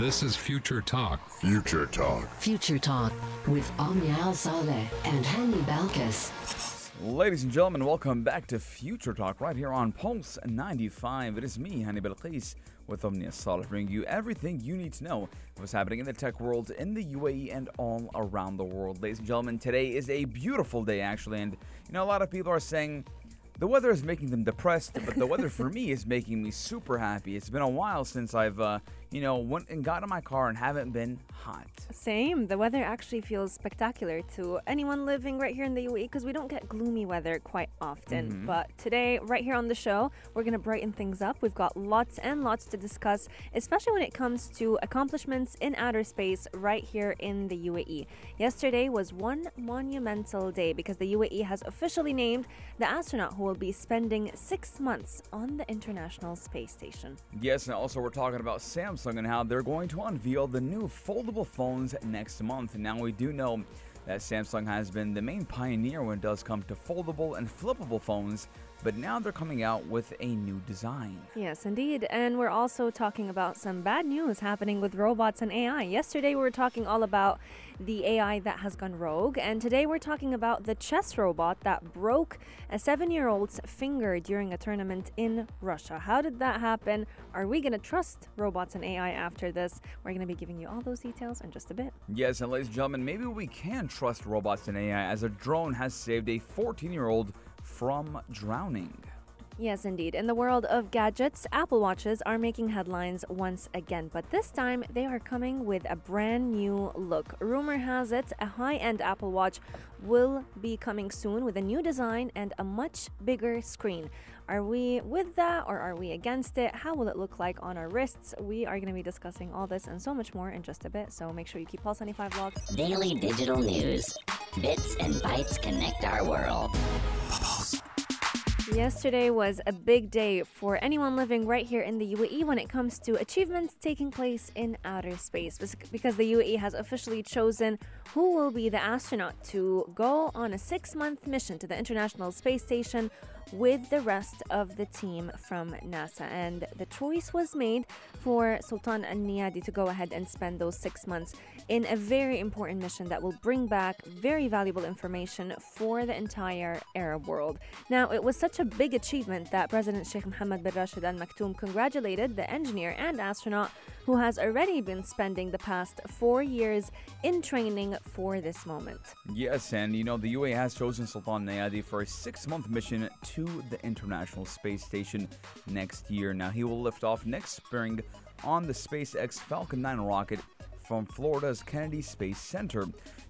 This is Future Talk. Future Talk. Future Talk with Omnia Al Saleh and Hani Balkis. Ladies and gentlemen, welcome back to Future Talk right here on Pulse 95. It is me, Hani Balqis, with Omnia Saleh, bringing you everything you need to know what's happening in the tech world in the UAE and all around the world. Ladies and gentlemen, today is a beautiful day, actually, and you know, a lot of people are saying, the weather is making them depressed, but the weather for me is making me super happy. It's been a while since I've, uh, you know, went and got in my car and haven't been hot. Same. The weather actually feels spectacular to anyone living right here in the UAE because we don't get gloomy weather quite often. Mm-hmm. But today, right here on the show, we're going to brighten things up. We've got lots and lots to discuss, especially when it comes to accomplishments in outer space right here in the UAE. Yesterday was one monumental day because the UAE has officially named the astronaut who will be spending six months on the International Space Station. Yes, and also we're talking about Samsung and how they're going to unveil the new foldable phones next month. Now we do know that Samsung has been the main pioneer when it does come to foldable and flippable phones, but now they're coming out with a new design. Yes, indeed. And we're also talking about some bad news happening with robots and AI. Yesterday, we were talking all about the AI that has gone rogue. And today, we're talking about the chess robot that broke a seven year old's finger during a tournament in Russia. How did that happen? Are we going to trust robots and AI after this? We're going to be giving you all those details in just a bit. Yes, and ladies and gentlemen, maybe we can trust robots and AI as a drone has saved a 14 year old from drowning. Yes, indeed. In the world of gadgets, Apple Watches are making headlines once again, but this time they are coming with a brand new look. Rumor has it a high end Apple Watch will be coming soon with a new design and a much bigger screen. Are we with that or are we against it? How will it look like on our wrists? We are going to be discussing all this and so much more in just a bit, so make sure you keep Pulse 95 locked. Daily digital news. Bits and bytes connect our world. Yesterday was a big day for anyone living right here in the UAE when it comes to achievements taking place in outer space because the UAE has officially chosen who will be the astronaut to go on a six month mission to the International Space Station with the rest of the team from NASA. And the choice was made for Sultan Al Neyadi to go ahead and spend those six months in a very important mission that will bring back very valuable information for the entire Arab world. Now, it was such a big achievement that President Sheikh Mohammed bin Rashid Al Maktoum congratulated the engineer and astronaut who has already been spending the past four years in training for this moment. Yes, and you know, the UAE has chosen Sultan Neyadi for a six month mission to the International Space Station next year. Now, he will lift off next spring on the SpaceX Falcon 9 rocket from Florida's Kennedy Space Center.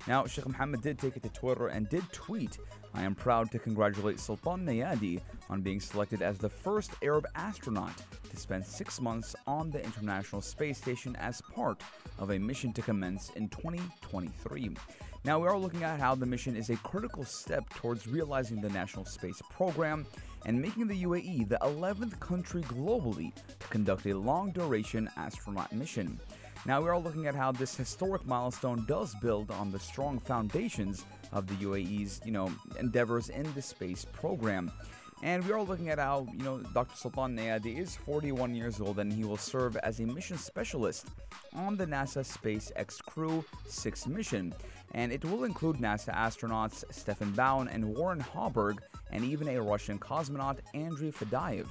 Now, Sheikh Mohammed did take it to Twitter and did tweet I am proud to congratulate Sultan Neyadi on being selected as the first Arab astronaut to spend six months on the International Space Station as part of a mission to commence in 2023. Now, we are looking at how the mission is a critical step towards realizing the National Space Program and making the UAE the 11th country globally to conduct a long duration astronaut mission. Now, we are looking at how this historic milestone does build on the strong foundations of the UAE's, you know, endeavors in the space program. And we are looking at how, you know, Dr. Sultan Neyadi is 41 years old and he will serve as a mission specialist on the NASA SpaceX Crew 6 mission. And it will include NASA astronauts Stephen Bowen and Warren Hoburg, and even a Russian cosmonaut, Andrey Fedyaev.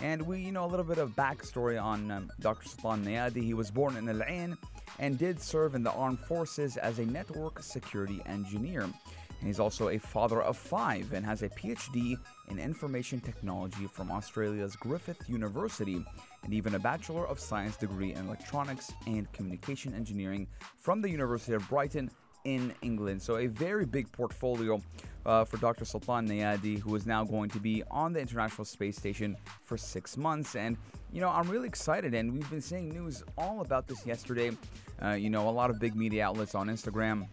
And we, you know, a little bit of backstory on um, Dr. Sultan Neyadi. He was born in Al Ain and did serve in the armed forces as a network security engineer. And he's also a father of five and has a PhD in information technology from Australia's Griffith University and even a Bachelor of Science degree in electronics and communication engineering from the University of Brighton in England. So, a very big portfolio uh, for Dr. Sultan Neyadi, who is now going to be on the International Space Station for six months. And, you know, I'm really excited, and we've been seeing news all about this yesterday. Uh, you know, a lot of big media outlets on Instagram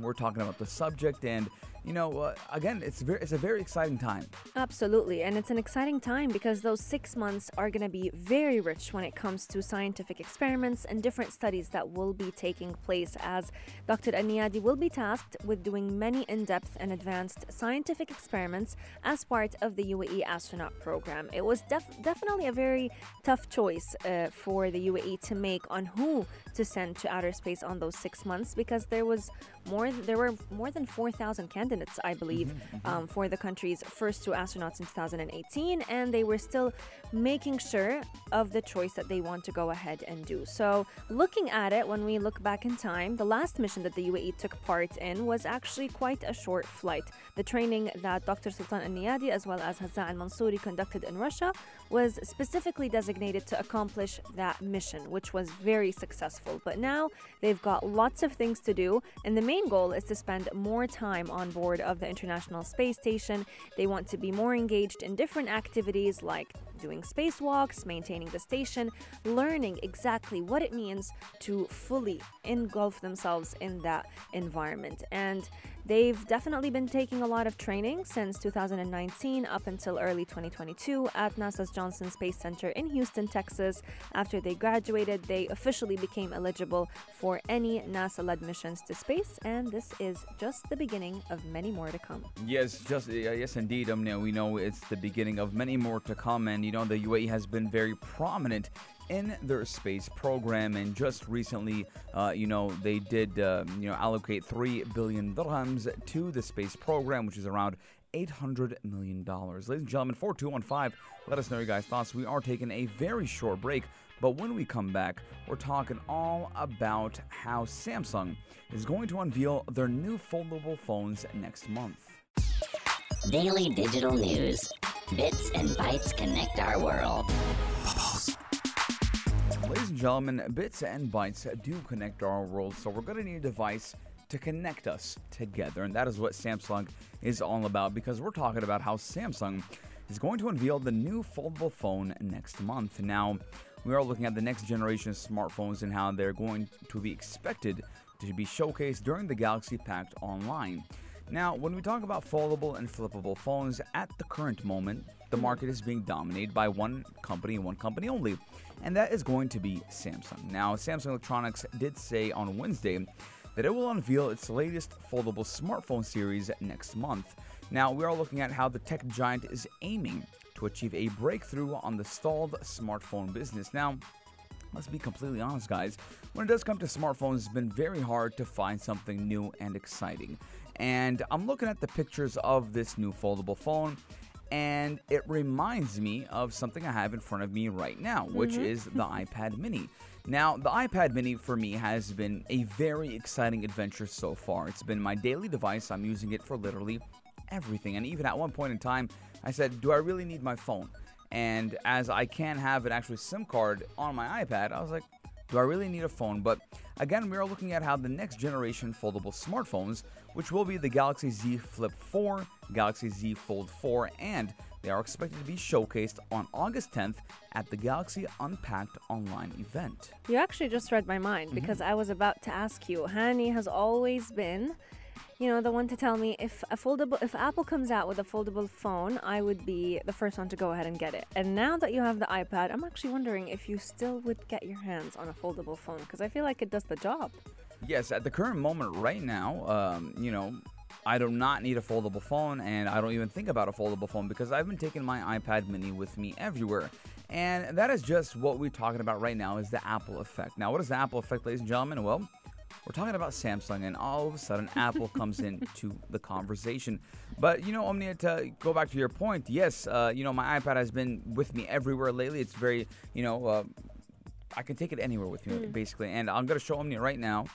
we're talking about the subject and you know, uh, again, it's very, it's a very exciting time. Absolutely. And it's an exciting time because those six months are going to be very rich when it comes to scientific experiments and different studies that will be taking place as Dr. Aniadi will be tasked with doing many in depth and advanced scientific experiments as part of the UAE astronaut program. It was def- definitely a very tough choice uh, for the UAE to make on who to send to outer space on those six months because there was more there were more than 4,000 candidates, I believe, um, for the country's first two astronauts in 2018, and they were still making sure of the choice that they want to go ahead and do. So, looking at it, when we look back in time, the last mission that the UAE took part in was actually quite a short flight. The training that Dr. Sultan Al Neyadi as well as Hazza Al Mansouri conducted in Russia was specifically designated to accomplish that mission, which was very successful. But now they've got lots of things to do, and the main goal is to spend more time on board of the International Space Station. They want to be more engaged in different activities like doing spacewalks, maintaining the station, learning exactly what it means to fully engulf themselves in that environment. And they've definitely been taking a lot of training since 2019 up until early 2022 at NASA's Johnson Space Center in Houston, Texas. After they graduated, they officially became eligible for any NASA led missions to space, and this is just the beginning of many more to come. Yes, just uh, yes, indeed. Um, we know it's the beginning of many more to come, and you know the UAE has been very prominent in their space program, and just recently, uh, you know, they did uh, you know allocate three billion dirhams to the space program, which is around. $800 million. Ladies and gentlemen, 4215, let us know your guys' thoughts. We are taking a very short break, but when we come back, we're talking all about how Samsung is going to unveil their new foldable phones next month. Daily digital news. Bits and bytes connect our world. Ladies and gentlemen, bits and bytes do connect our world, so we're going to need a device to connect us together. And that is what Samsung is all about because we're talking about how Samsung is going to unveil the new foldable phone next month. Now, we are looking at the next generation of smartphones and how they're going to be expected to be showcased during the Galaxy Unpacked Online. Now, when we talk about foldable and flippable phones, at the current moment, the market is being dominated by one company and one company only, and that is going to be Samsung. Now, Samsung Electronics did say on Wednesday that it will unveil its latest foldable smartphone series next month. Now, we are looking at how the tech giant is aiming to achieve a breakthrough on the stalled smartphone business. Now, let's be completely honest, guys. When it does come to smartphones, it's been very hard to find something new and exciting. And I'm looking at the pictures of this new foldable phone, and it reminds me of something I have in front of me right now, which mm-hmm. is the iPad mini. Now, the iPad mini for me has been a very exciting adventure so far. It's been my daily device, I'm using it for literally everything. And even at one point in time, I said, Do I really need my phone? And as I can have an actual SIM card on my iPad, I was like, do I really need a phone? But again, we are looking at how the next generation foldable smartphones, which will be the Galaxy Z Flip 4, Galaxy Z Fold 4, and they are expected to be showcased on August 10th at the Galaxy Unpacked online event. You actually just read my mind Mm-hmm. because I was about to ask you. Hani has always been, you know, the one to tell me if a foldable, if Apple comes out with a foldable phone, I would be the first one to go ahead and get it. And now that you have the iPad, I'm actually wondering if you still would get your hands on a foldable phone because I feel like it does the job. Yes, at the current moment, right now, um, you know, I do not need a foldable phone, and I don't even think about a foldable phone because I've been taking my iPad mini with me everywhere. And that is just what we're talking about right now is the Apple effect. Now, what is the Apple effect, ladies and gentlemen? Well, we're talking about Samsung, and all of a sudden, Apple comes into the conversation. But you know, Omnia, to go back to your point, yes, uh, you know, my iPad has been with me everywhere lately. It's very, you know, uh, I can take it anywhere with me, basically. And I'm gonna show Omnia right now.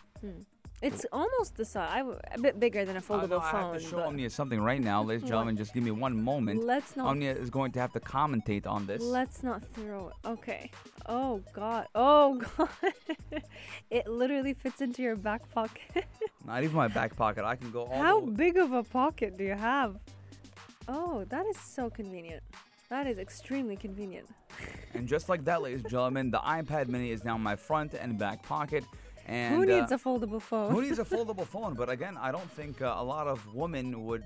It's almost the size, a bit bigger than a Uh, foldable no, I phone. have to show Omnia something right now, ladies and gentlemen. Just give me one moment. Let's not Omnia is going to have to commentate on this. Let's not throw it. Okay. Oh god. Oh god. it literally fits into your back pocket. Not even my back pocket. I can go all How big of a pocket do you have? Oh, that is so convenient. That is extremely convenient. And just like that, ladies and gentlemen, the iPad mini is now in my front and back pocket. And, Who needs uh, a foldable phone? who needs a foldable phone? But again, I don't think uh, a lot of women would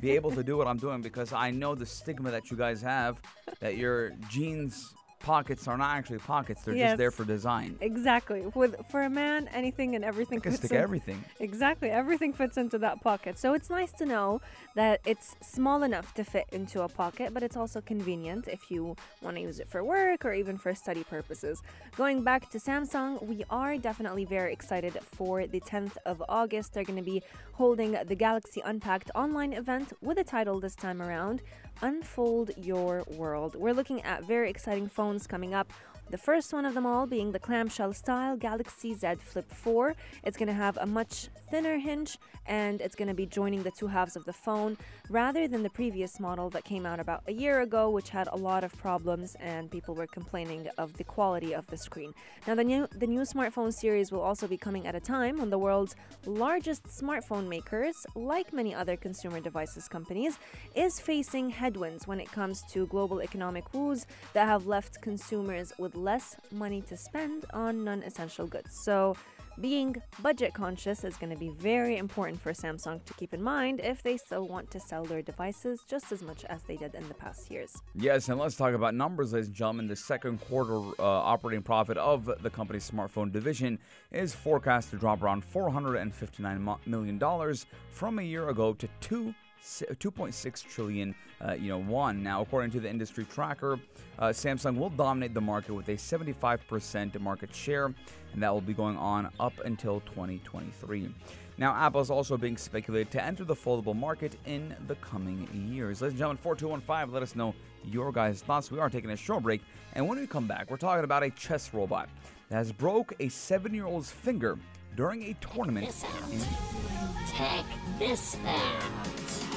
be able to do what I'm doing because I know the stigma that you guys have that your jeans pockets are not actually pockets; they're just there for design. Exactly. With for a man, anything and everything I can fits stick in- everything. Exactly. Everything fits into that pocket. So it's nice to know that it's small enough to fit into a pocket, but it's also convenient if you want to use it for work or even for study purposes. Going back to Samsung, we are definitely very excited for the 10th of August. They're going to be holding the Galaxy Unpacked online event with a title this time around Unfold Your World. We're looking at very exciting phones coming up. The first one of them all being the clamshell style Galaxy Z Flip 4. It's going to have a much thinner hinge and it's going to be joining the two halves of the phone rather than the previous model that came out about a year ago, which had a lot of problems and people were complaining of the quality of the screen. Now, the new, the new smartphone series will also be coming at a time when the world's largest smartphone makers, like many other consumer devices companies, is facing headwinds when it comes to global economic woes that have left consumers with less money to spend on non essential goods. So, being budget conscious is going to be very important for Samsung to keep in mind if they still want to sell their devices just as much as they did in the past years. Yes, and let's talk about numbers, ladies and gentlemen. The second quarter uh, operating profit of the company's smartphone division is forecast to drop around $459 million from a year ago to two. 2.6 trillion, uh, you know, won. Now, according to the industry tracker, uh, Samsung will dominate the market with a 75% market share, and that will be going on up until 2023. Now, Apple is also being speculated to enter the foldable market in the coming years. Ladies and gentlemen, 4215, let us know your guys' thoughts. We are taking a short break, and when we come back, we're talking about a chess robot that has broke a seven-year-old's finger during a tournament. This out. in- Check this out.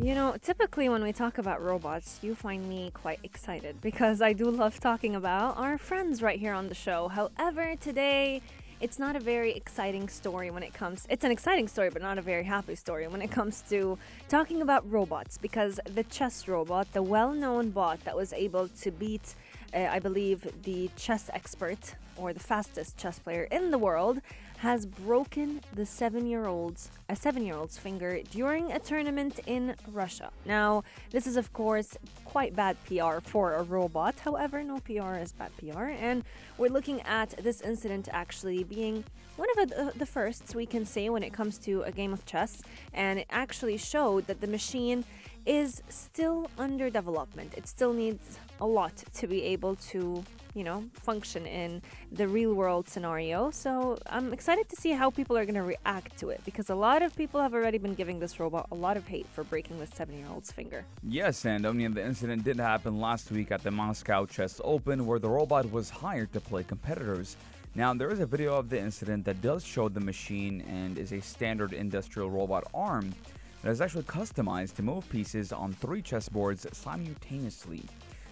You know, typically when we talk about robots, you find me quite excited because I do love talking about our friends right here on the show. However, today it's not a very exciting story when it comes it's an exciting story but not a very happy story when it comes to talking about robots because the chess robot the well-known bot that was able to beat uh, i believe the chess expert or the fastest chess player in the world has broken the seven-year-old's a seven-year-old's finger during a tournament in Russia. Now, this is of course quite bad PR for a robot. However, no PR is bad PR, and we're looking at this incident actually being one of the, firsts we can say when it comes to a game of chess, and it actually showed that the machine is still under development. It still needs a lot to be able to, you know, function in the real world scenario. So I'm excited to see how people are going to react to it because a lot of people have already been giving this robot a lot of hate for breaking the seven year old's finger. Yes, and I mean, the incident did happen last week at the Moscow Chess Open, where the robot was hired to play competitors. Now, there is a video of the incident that does show the machine and is a standard industrial robot arm that is actually customized to move pieces on three chessboards simultaneously.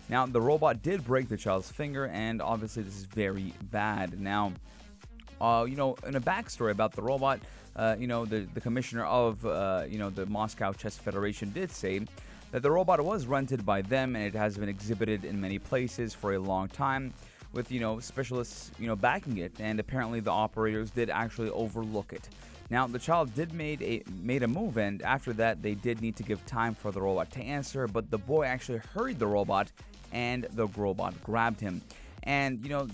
Now, the robot did break the child's finger, and obviously, this is very bad. Now, uh, you know, in a backstory about the robot, uh, you know, the, the commissioner of, uh, you know, the Moscow Chess Federation did say that the robot was rented by them and it has been exhibited in many places for a long time with, you know, specialists, you know, backing it. And apparently the operators did actually overlook it. Now, the child did made a made a move, and after that, they did need to give time for the robot to answer. But the boy actually hurried the robot, and the robot grabbed him. And you know,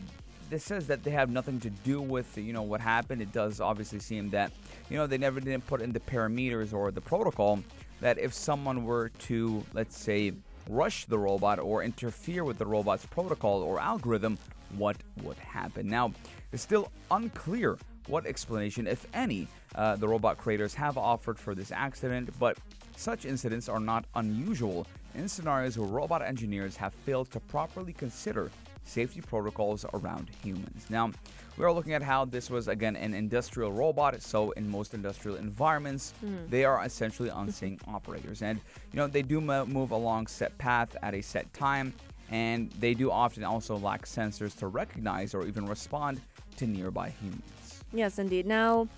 this says that they have nothing to do with you know what happened. It does obviously seem that you know they never didn't put in the parameters or the protocol that if someone were to let's say rush the robot or interfere with the robot's protocol or algorithm, what would happen? Now, it's still unclear what explanation, if any, uh, the robot creators have offered for this accident, but such incidents are not unusual in scenarios where robot engineers have failed to properly consider safety protocols around humans. Now, we are looking at how this was again an industrial robot. So, in most industrial environments, hmm. they are essentially unseen operators, and you know they do mo- move along set path at a set time, and they do often also lack sensors to recognize or even respond to nearby humans. Yes, indeed. Now,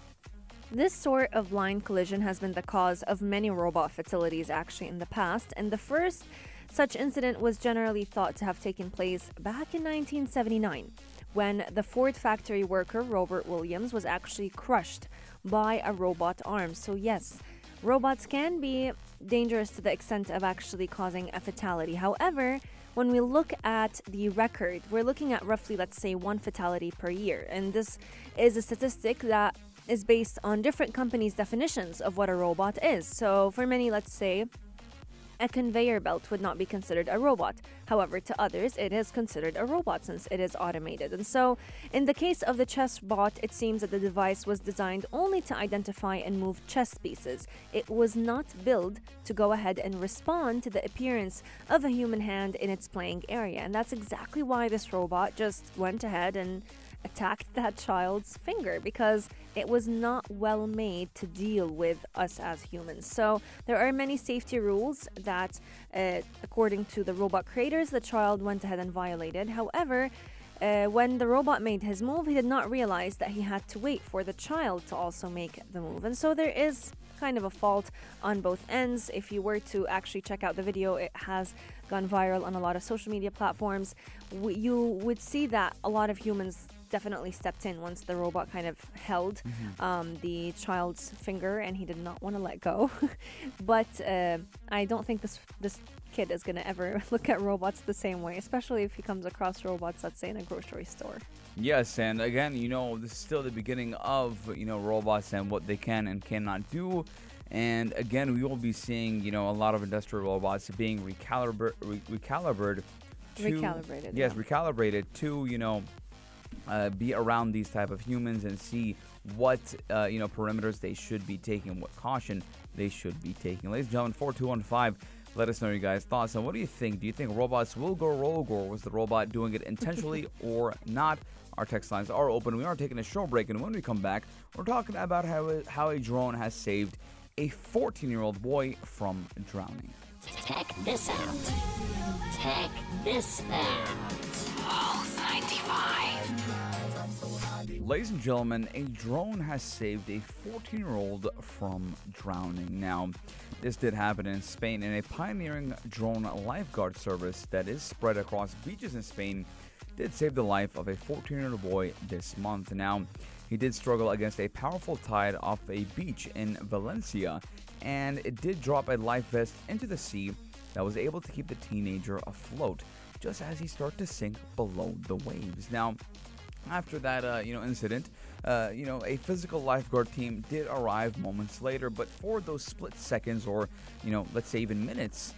this sort of line collision has been the cause of many robot fatalities actually in the past, and the first Such incident was generally thought to have taken place back in 1979 when the Ford factory worker Robert Williams was actually crushed by a robot arm. So yes, robots can be dangerous to the extent of actually causing a fatality. However, when we look at the record, we're looking at roughly, let's say, one fatality per year. And this is a statistic that is based on different companies' definitions of what a robot is. So, for many, let's say, a conveyor belt would not be considered a robot. However, to others, it is considered a robot since it is automated. And so, in the case of the chess bot, it seems that the device was designed only to identify and move chess pieces. It was not built to go ahead and respond to the appearance of a human hand in its playing area. And that's exactly why this robot just went ahead and attacked that child's finger because it was not well made to deal with us as humans. So there are many safety rules that, uh, according to the robot creators, the child went ahead and violated. However, uh, when the robot made his move, he did not realize that he had to wait for the child to also make the move. And so there is kind of a fault on both ends. If you were to actually check out the video, it has gone viral on a lot of social media platforms. You would see that a lot of humans definitely stepped in once the robot kind of held um, the child's finger and he did not want to let go. but uh, I don't think this this kid is going to ever look at robots the same way, especially if he comes across robots, let's say, in a grocery store. Yes, and again, you know, this is still the beginning of, you know, robots and what they can and cannot do. And again, we will be seeing, you know, a lot of industrial robots being recalibra- re- recalibrated to Recalibrated, Yes, yeah. recalibrated to, you know, uh, be around these type of humans and see what uh, you know perimeters they should be taking, what caution they should be taking. Ladies and gentlemen, four two one five. Let us know your guys' thoughts. And what do you think? Do you think robots will go rogue, or was the robot doing it intentionally or not? Our text lines are open. We are taking a short break, and when we come back, we're talking about how a, how a drone has saved a 14-year-old boy from drowning. Check this out. Check this out. Ladies and gentlemen, a drone has saved a 14 year old from drowning. Now, this did happen in Spain, and a pioneering drone lifeguard service that is spread across beaches in Spain did save the life of a 14 year old boy this month. Now, he did struggle against a powerful tide off a beach in Valencia, and it did drop a life vest into the sea that was able to keep the teenager afloat just as he started to sink below the waves. Now, after that, uh, you know, incident, uh, you know, a physical lifeguard team did arrive moments later, but for those split seconds, or you know, let's say even minutes,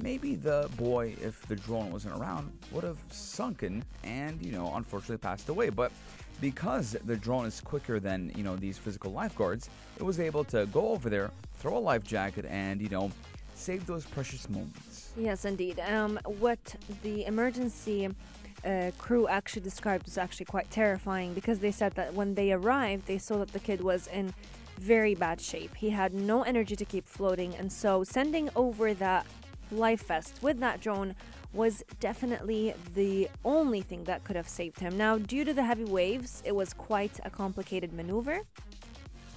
maybe the boy, if the drone wasn't around, would have sunken and you know, unfortunately passed away. But because the drone is quicker than you know these physical lifeguards, it was able to go over there, throw a life jacket, and you know, save those precious moments. Yes, indeed. Um, what the emergency uh, crew actually described was actually quite terrifying because they said that when they arrived, they saw that the kid was in very bad shape. He had no energy to keep floating, and so sending over that life vest with that drone was definitely the only thing that could have saved him. Now, due to the heavy waves, it was quite a complicated maneuver.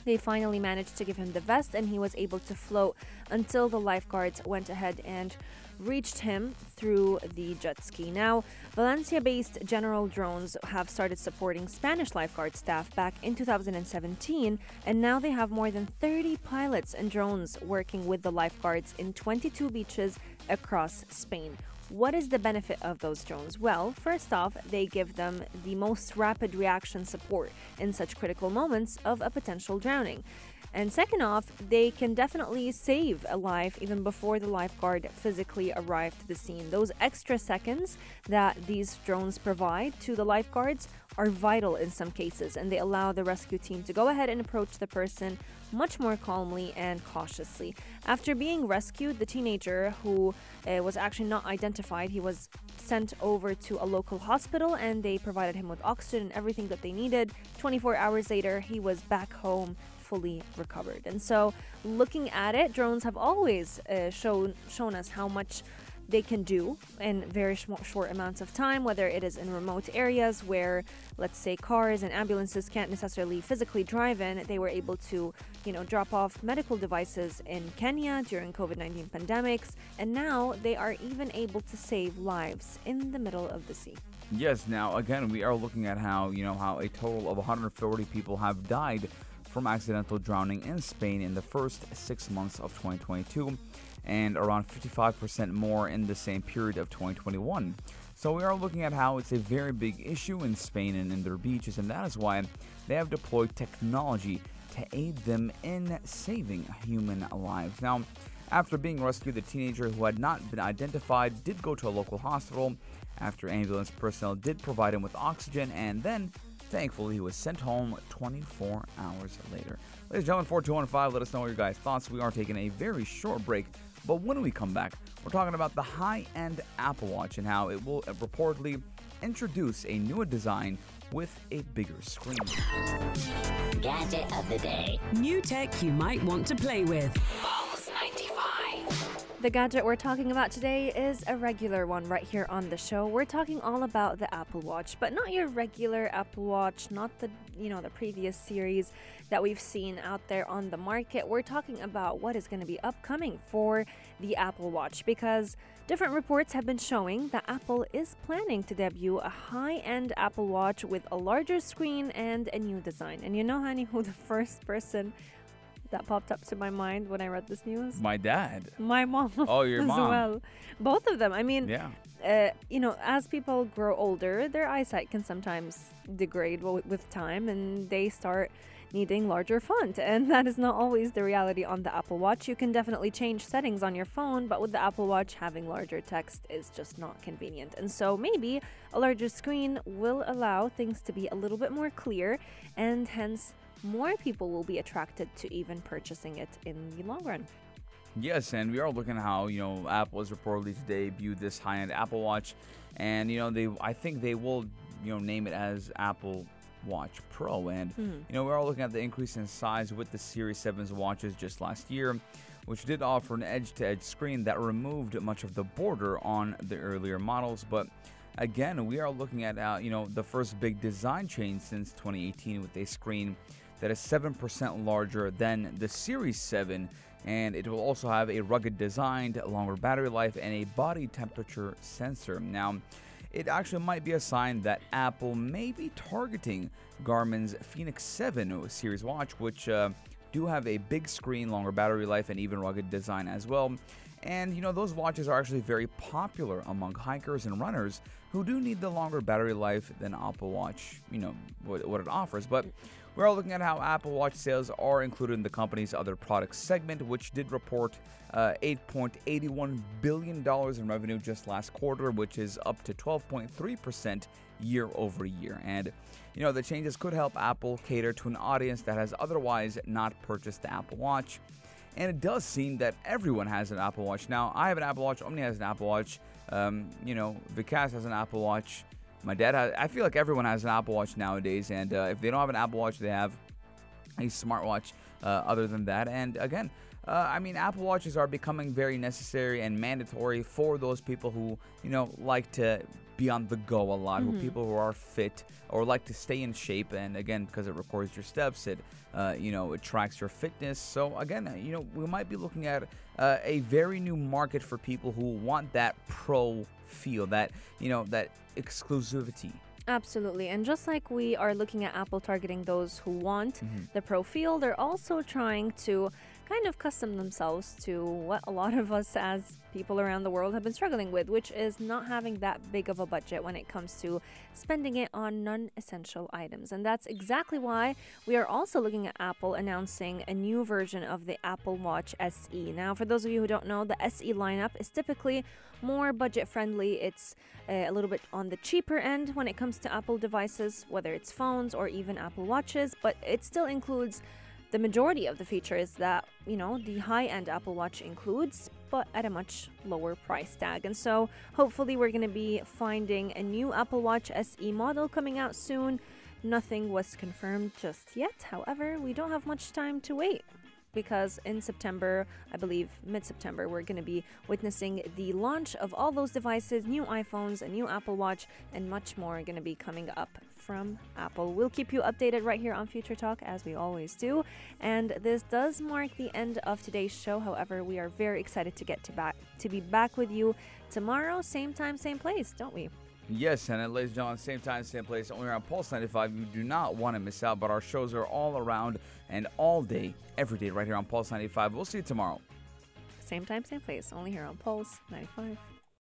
They finally managed to give him the vest and he was able to float until the lifeguards went ahead and reached him through the jet ski. Now, Valencia based General Drones have started supporting Spanish lifeguard staff back in 2017, and now they have more than 30 pilots and drones working with the lifeguards in 22 beaches across Spain. What is the benefit of those drones? Well, first off, they give them the most rapid reaction support in such critical moments of a potential drowning. And second off, they can definitely save a life even before the lifeguard physically arrived to the scene. Those extra seconds that these drones provide to the lifeguards are vital in some cases, and they allow the rescue team to go ahead and approach the person much more calmly and cautiously. After being rescued, the teenager, who uh, was actually not identified, he was sent over to a local hospital and they provided him with oxygen and everything that they needed. 24 hours later, he was back home fully recovered. And so, looking at it, drones have always uh, shown shown us how much they can do in very sh- short amounts of time, whether it is in remote areas where, let's say, cars and ambulances can't necessarily physically drive in. They were able to, you know, drop off medical devices in Kenya during COVID-19 pandemics, and now they are even able to save lives in the middle of the sea. Yes, now again, we are looking at how, you know, how a total of 140 people have died from accidental drowning in Spain in the first six months of 2022 and around 55% more in the same period of 2021. So we are looking at how it's a very big issue in Spain and in their beaches, and that is why they have deployed technology to aid them in saving human lives. Now, after being rescued, the teenager who had not been identified did go to a local hospital after ambulance personnel did provide him with oxygen, and then, thankfully, he was sent home 24 hours later. Ladies and gentlemen, 4215, let us know your guys' thoughts. We are taking a very short break, but when we come back, we're talking about the high end Apple Watch and how it will reportedly introduce a newer design with a bigger screen. Gadget of the day. New tech you might want to play with. Pulse 95. The gadget we're talking about today is a regular one right here on the show. We're talking all about the Apple Watch, but not your regular Apple Watch, not the, you know, the previous series that we've seen out there on the market. We're talking about what is going to be upcoming for the Apple Watch because different reports have been showing that Apple is planning to debut a high-end Apple Watch with a larger screen and a new design. And you know, Hani, who the first person that popped up to my mind when I read this news? My dad. My mom. Oh, your as mom. well. Both of them. I mean, Yeah. uh, you know, as people grow older, their eyesight can sometimes degrade with time, and they start needing larger font. And that is not always the reality on the Apple Watch. You can definitely change settings on your phone, but with the Apple Watch, having larger text is just not convenient. And so maybe a larger screen will allow things to be a little bit more clear, and hence more people will be attracted to even purchasing it in the long run. Yes, and we are looking at how you know Apple is reportedly to debut this high-end Apple Watch, and you know they I think they will you know name it as Apple Watch Pro, and you know we're all looking at the increase in size with the Series 7's watches just last year, which did offer an edge-to-edge screen that removed much of the border on the earlier models, but. Again, we are looking at uh, you know the first big design change since 2018 with a screen that is 7% larger than the Series 7 and it will also have a rugged design, longer battery life, and a body temperature sensor. Now, it actually might be a sign that Apple may be targeting Garmin's Fenix 7 series watch, which uh, do have a big screen, longer battery life, and even rugged design as well. And you know, those watches are actually very popular among hikers and runners who do need the longer battery life than Apple Watch, you know, what, what it offers. But we're all looking at how Apple Watch sales are included in the company's other products segment, which did report uh, $8.81 billion in revenue just last quarter, which is up to 12.3% year over year. And, you know, the changes could help Apple cater to an audience that has otherwise not purchased the Apple Watch. And it does seem that everyone has an Apple Watch. Now, I have an Apple Watch, Omni has an Apple Watch, um, you know, Vikas has an Apple Watch. My dad I feel like everyone has an Apple Watch nowadays. And uh, if they don't have an Apple Watch, they have a smartwatch uh, other than that. And again, uh, I mean, Apple Watches are becoming very necessary and mandatory for those people who, you know, like to be on the go a lot, who people who are fit or like to stay in shape. And again, because it records your steps, it, uh, you know, it tracks your fitness. So again, you know, we might be looking at uh, a very new market for people who want that pro feel, that, you know, that exclusivity. Absolutely. And just like we are looking at Apple targeting those who want the pro feel, they're also trying to kind of custom themselves to what a lot of us as people around the world have been struggling with, which is not having that big of a budget when it comes to spending it on non essential items. And that's exactly why we are also looking at Apple announcing a new version of the Apple Watch SE. Now, for those of you who don't know, the SE lineup is typically more budget friendly. It's uh, a little bit on the cheaper end when it comes to Apple devices, whether it's phones or even Apple Watches, but it still includes the majority of the features that you know the high-end Apple Watch includes, but at a much lower price tag. And so, hopefully, we're going to be finding a new Apple Watch SE model coming out soon. Nothing was confirmed just yet. However, we don't have much time to wait. because in September, I believe mid September, we're going to be witnessing the launch of all those devices, new iPhones, a new Apple Watch, and much more going to be coming up from Apple. We'll keep you updated right here on Future Talk as we always do. And this does mark the end of today's show. However, we are very excited to get to back to be back with you tomorrow, same time, same place, don't we? Yes, and uh, ladies and gentlemen, same time, same place, only on Pulse 95. You do not want to miss out, but our shows are all around and all day, every day, right here on Pulse 95. We'll see you tomorrow. Same time, same place, only here on Pulse 95.